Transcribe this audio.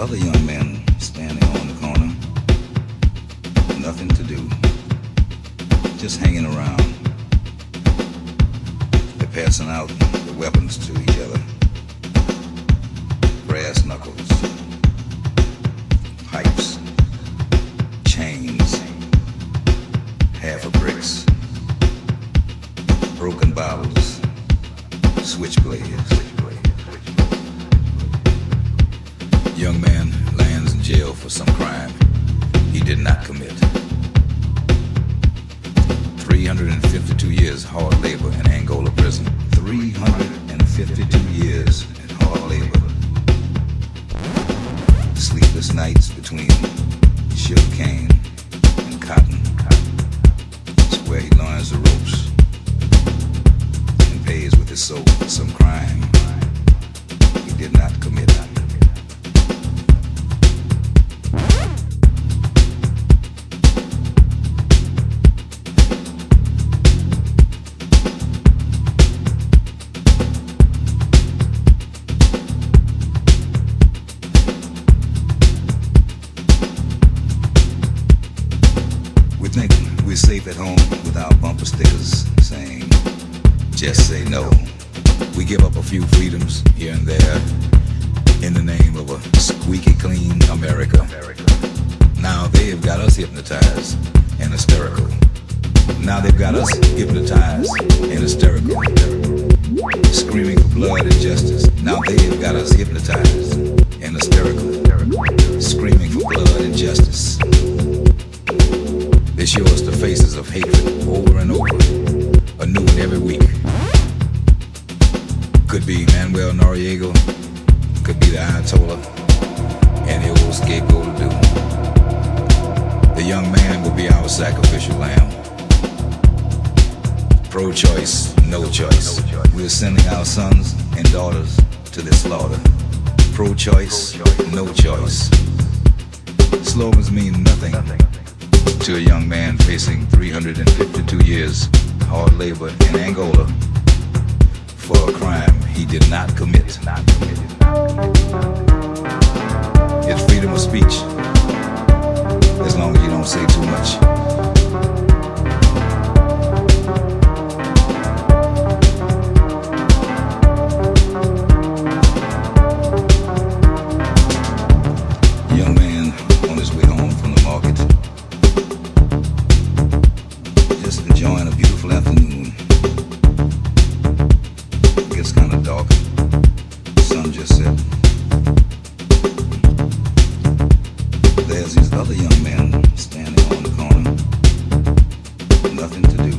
Orient. few freedoms here and there in the name of a squeaky clean America. Now they have got us hypnotized and hysterical. Now they've got us nothing to do.